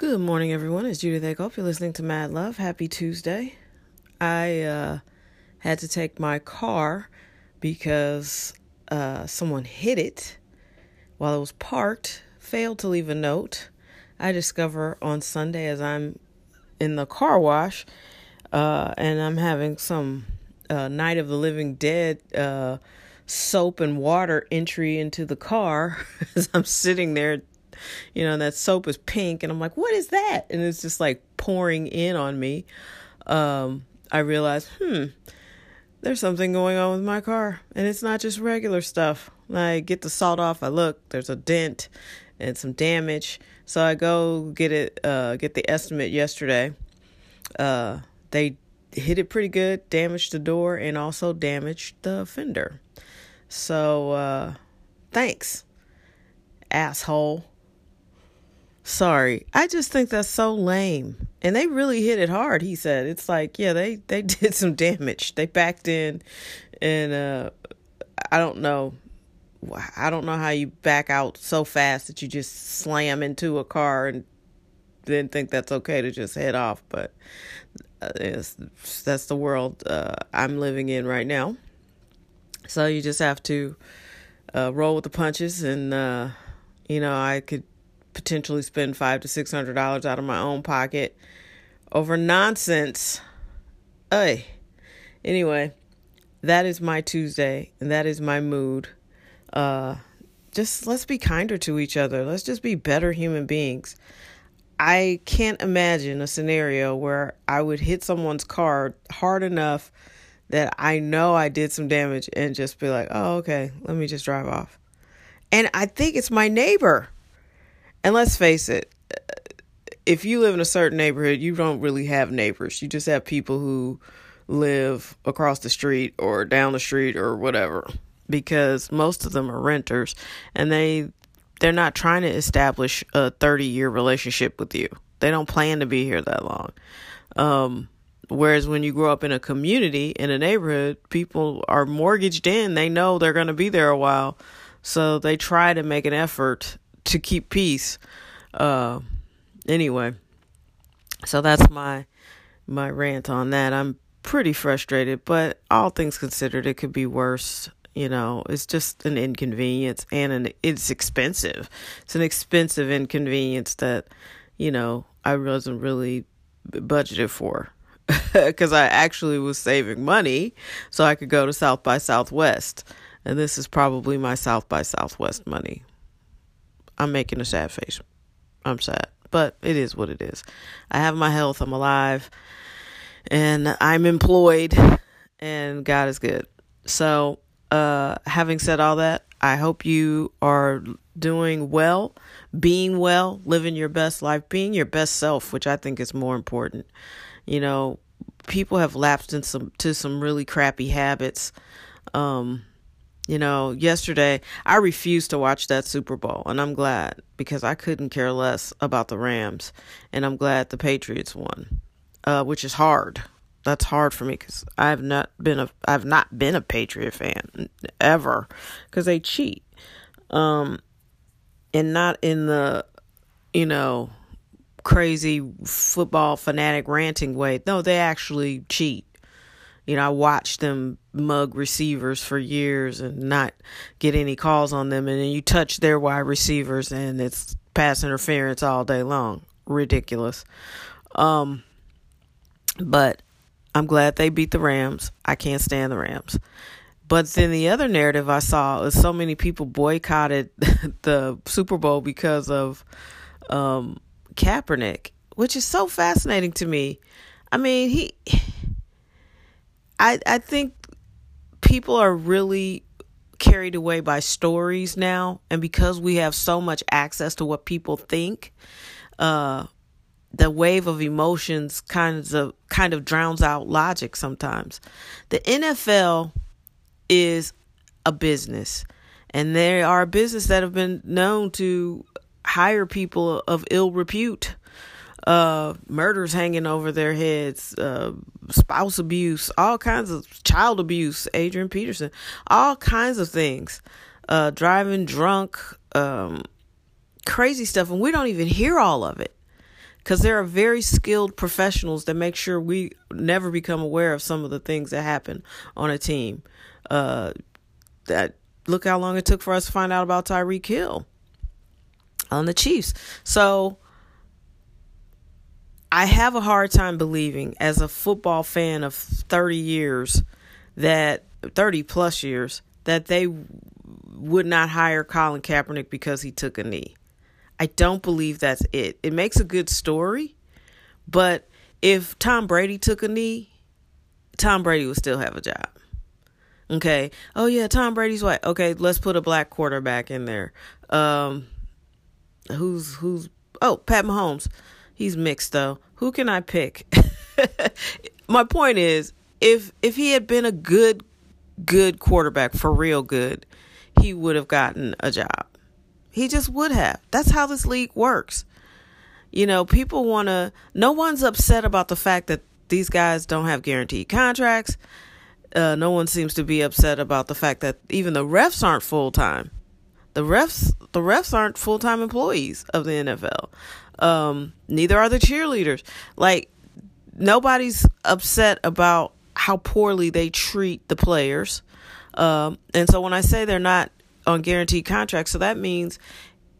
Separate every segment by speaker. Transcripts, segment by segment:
Speaker 1: Good morning, everyone. It's Judith Eckhoff. You're listening to Mad Love. Happy Tuesday. I uh, had to take my car because uh, someone hit it while it was parked, failed to leave a note. I discover on Sunday as I'm in the car wash uh, and I'm having some uh, Night of the Living Dead uh, soap and water entry into the car as I'm sitting there you know, that soap is pink. And I'm like, what is that? And it's just like pouring in on me. Um, I realized, hmm, there's something going on with my car. And it's not just regular stuff. I get the salt off. I look, there's a dent and some damage. So I go get it, uh, get the estimate yesterday. Uh, they hit it pretty good, damaged the door, and also damaged the fender. So, uh, thanks, asshole. Sorry. I just think that's so lame. And they really hit it hard, he said. It's like, yeah, they they did some damage. They backed in and uh I don't know. I don't know how you back out so fast that you just slam into a car and then think that's okay to just head off, but uh, that's the world uh, I'm living in right now. So you just have to uh, roll with the punches, and uh, you know I could potentially spend five to six hundred dollars out of my own pocket over nonsense. Hey, anyway, that is my Tuesday, and that is my mood. Uh, just let's be kinder to each other. Let's just be better human beings. I can't imagine a scenario where I would hit someone's car hard enough that I know I did some damage and just be like, oh, okay, let me just drive off. And I think it's my neighbor. And let's face it, if you live in a certain neighborhood, you don't really have neighbors. You just have people who live across the street or down the street or whatever because most of them are renters and they they're not trying to establish a 30 year relationship with you. They don't plan to be here that long. Um, whereas when you grow up in a community in a neighborhood, people are mortgaged in. They know they're going to be there a while. So they try to make an effort to keep peace. Uh, anyway, so that's my my rant on that. I'm pretty frustrated, but all things considered, it could be worse. You know, it's just an inconvenience, and an it's expensive. It's an expensive inconvenience that you know I wasn't really budgeted for because I actually was saving money so I could go to South by Southwest. And this is probably my South by Southwest money. I'm making a sad face. I'm sad, but it is what it is. I have my health, I'm alive, and I'm employed, and God is good. So, uh, having said all that, I hope you are doing well, being well, living your best life, being your best self, which I think is more important. You know, people have lapsed into some some really crappy habits. Um, you know, yesterday I refused to watch that Super Bowl, and I'm glad because I couldn't care less about the Rams, and I'm glad the Patriots won, uh, which is hard. That's hard for me because I've not been a I've not been a Patriot fan ever because they cheat, um, and not in the, you know, crazy football fanatic ranting way. No, they actually cheat you know, I watched them mug receivers for years and not get any calls on them. And then you touch their wide receivers and it's pass interference all day long. Ridiculous. Um, but I'm glad they beat the Rams. I can't stand the Rams. But then the other narrative I saw is so many people boycotted the Super Bowl because of um, Kaepernick, which is so fascinating to me. I mean, he I I think people are really carried away by stories now and because we have so much access to what people think uh the wave of emotions kind of kind of drowns out logic sometimes. The NFL is a business and there are businesses that have been known to hire people of ill repute uh, murders hanging over their heads, uh, spouse abuse, all kinds of child abuse, Adrian Peterson, all kinds of things, uh, driving drunk, um, crazy stuff. And we don't even hear all of it because there are very skilled professionals that make sure we never become aware of some of the things that happen on a team. Uh, that look how long it took for us to find out about Tyreek Hill on the Chiefs. So I have a hard time believing, as a football fan of 30 years, that 30 plus years, that they would not hire Colin Kaepernick because he took a knee. I don't believe that's it. It makes a good story, but if Tom Brady took a knee, Tom Brady would still have a job. Okay. Oh yeah, Tom Brady's white. Okay, let's put a black quarterback in there. Um who's who's oh, Pat Mahomes. He's mixed though. Who can I pick? My point is if if he had been a good good quarterback for real good, he would have gotten a job. He just would have. That's how this league works. You know, people want to, no one's upset about the fact that these guys don't have guaranteed contracts. Uh, no one seems to be upset about the fact that even the refs aren't full time. The refs, the refs aren't full time employees of the NFL. Um, neither are the cheerleaders. Like nobody's upset about how poorly they treat the players. Um, and so when I say they're not on guaranteed contracts. So that means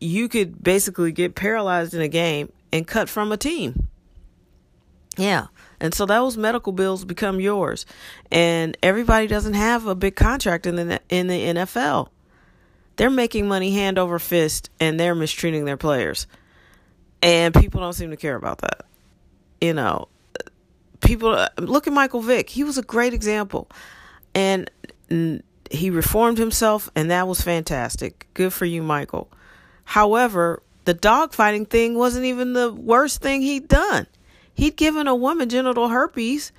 Speaker 1: you could basically get paralyzed in a game and cut from a team. Yeah. And so those medical bills become yours. And everybody doesn't have a big contract in the in the NFL. They're making money hand over fist and they're mistreating their players. And people don't seem to care about that. You know, people look at Michael Vick. He was a great example. And he reformed himself, and that was fantastic. Good for you, Michael. However, the dogfighting thing wasn't even the worst thing he'd done. He'd given a woman genital herpes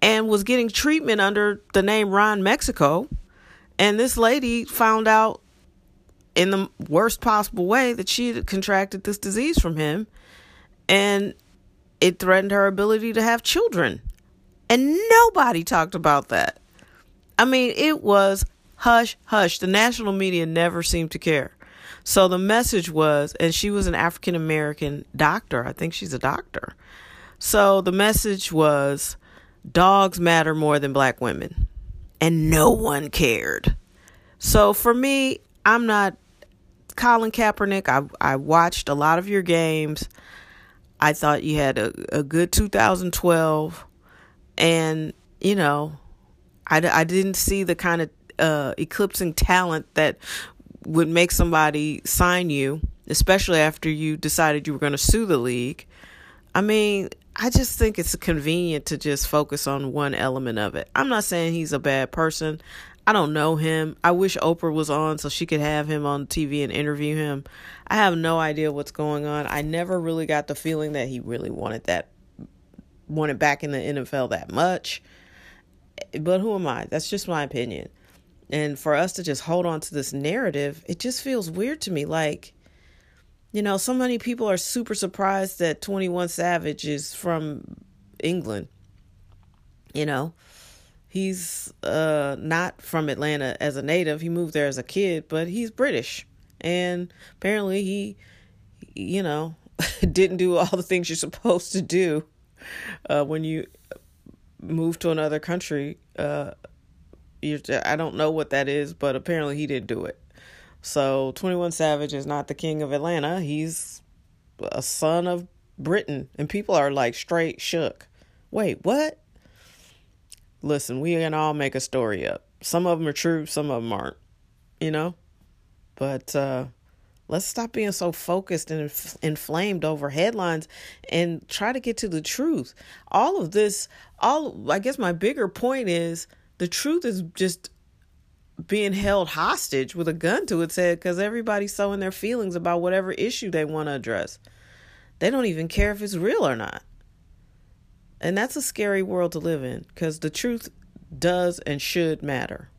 Speaker 1: and was getting treatment under the name Ron Mexico. And this lady found out in the worst possible way that she had contracted this disease from him. And it threatened her ability to have children. And nobody talked about that. I mean, it was hush, hush. The national media never seemed to care. So the message was, and she was an African American doctor. I think she's a doctor. So the message was dogs matter more than black women. And no one cared. So for me, I'm not Colin Kaepernick. I I watched a lot of your games. I thought you had a, a good 2012. And, you know, I, I didn't see the kind of uh, eclipsing talent that would make somebody sign you, especially after you decided you were going to sue the league. I mean, I just think it's convenient to just focus on one element of it. I'm not saying he's a bad person. I don't know him. I wish Oprah was on so she could have him on TV and interview him. I have no idea what's going on. I never really got the feeling that he really wanted that wanted back in the NFL that much but who am I? That's just my opinion. And for us to just hold on to this narrative, it just feels weird to me. Like, you know, so many people are super surprised that 21 Savage is from England. You know, he's uh, not from Atlanta as a native. He moved there as a kid, but he's British. And apparently he, you know, didn't do all the things you're supposed to do uh, when you move to another country. Uh, I don't know what that is, but apparently he didn't do it. So 21 Savage is not the king of Atlanta. He's a son of Britain. And people are like straight shook. Wait, what? Listen, we can all make a story up. Some of them are true, some of them aren't, you know? But uh, Let's stop being so focused and inflamed over headlines and try to get to the truth. All of this, all I guess my bigger point is the truth is just being held hostage with a gun to its head because everybody's sowing their feelings about whatever issue they want to address. They don't even care if it's real or not. And that's a scary world to live in because the truth does and should matter.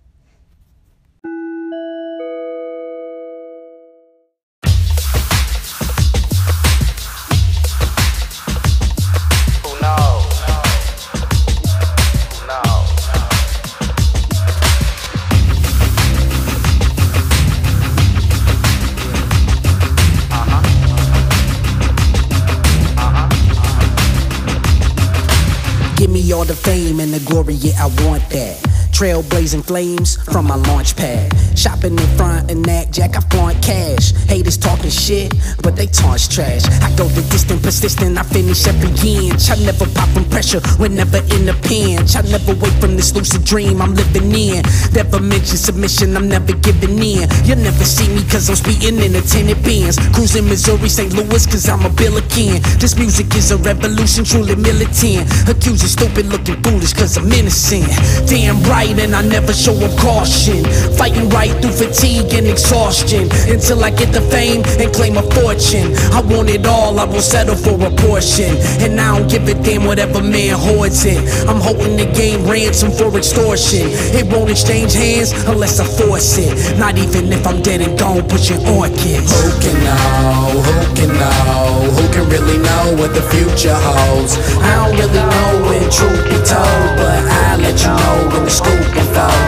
Speaker 2: Yeah, I want that. Trailblazing flames from my launch pad. Shopping in front and act jack, I flaunt cash. Haters talking shit, but they taunts trash. I go the distant, persistent, I finish every inch. I never pop from pressure, whenever in the pinch. I never wake from this lucid dream I'm living in. Never mention submission, I'm never giving in. You'll never see me cause I'm speeding in a tinted Benz. Cruising Missouri, St. Louis cause I'm a billiken. This music is a revolution, truly militant. Accusing stupid looking foolish cause I'm innocent. Damn right right and I never show them caution. Fighting right through fatigue and exhaustion until I get the fame and claim a fortune. I want it all, I will settle for a portion. And I don't give a damn whatever man hoards it. I'm holding the game ransom for extortion. It won't exchange hands unless I force it. Not even if I'm dead and gone, pushing orchids.
Speaker 3: Who can know? Who can know? Who can really know what the future holds? I don't really know when truth be told, but I let you know when the school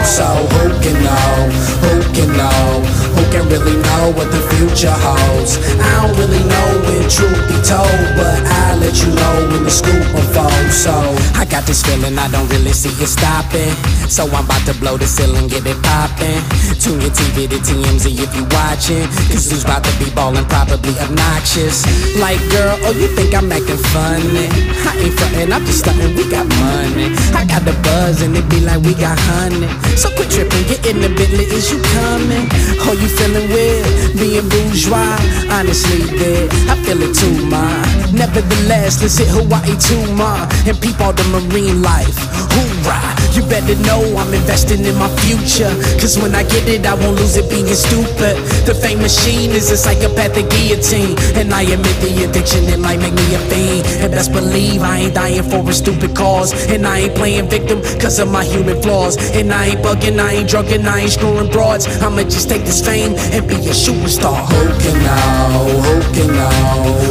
Speaker 3: so who can know, who can know, who can really know what the future holds. I don't really know when truth be told But I let you know when the scoop unfolds. So
Speaker 2: I got this feeling I don't really see it stopping. So I'm about to blow the ceiling, get it popping. Tune your TV to TMZ if you watching Cause who's about to be ballin' probably obnoxious. Like girl, oh you think I'm acting funny? I ain't frontin', I'm just stuntin', we got money. I got the buzz and it be like we got honey. So quit trippin', get in the Bentley, is you coming? Oh you feeling weird, being bourgeois Honestly, bitch, I feel it too, ma Nevertheless, let's hit Hawaii too, ma And peep all the marine life, hoorah You better know I'm investing in my future. Cause when I get it, I won't lose it being stupid. The fame machine is a psychopathic guillotine. And I admit the addiction, it might make me a fiend. And best believe I ain't dying for a stupid cause. And I ain't playing victim cause of my human flaws. And I ain't bugging, I ain't drunk, and I ain't screwing broads. I'ma just take this fame and be a shooting star.
Speaker 3: Who can know? Who can know?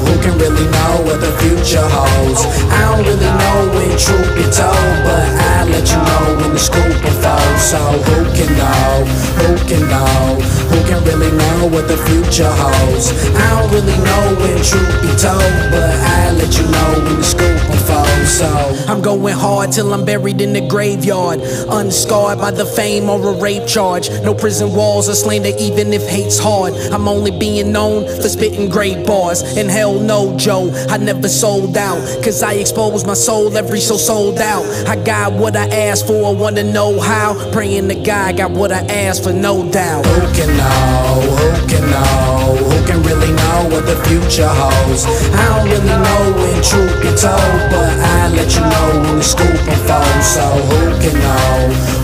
Speaker 3: Who can really know what the future holds? I don't really know when truth be told, but I let you know when the scoop unfolds. So who can know? Who can know? Who can really know what the future holds? I don't really know when truth be told, but I let you know when the scoop unfolds. So
Speaker 2: I'm going hard till I'm buried in the graveyard, unscarred by the fame or a rape charge. No prison walls or slander, even if hate's hard. I'm only being known for spitting great bars. And hell no, Joe, I never sold out. Cause I expose my soul, every soul sold out. I got what I asked for, wanna know how. Praying to God, got what I asked for, no doubt.
Speaker 3: Who can know? Who can know? Who can really know what the future holds? I don't really know when truth be told, but I let you know when the scoop unfolds. So who can know?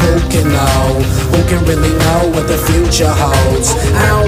Speaker 3: Who can know? Who can really know what the future holds? I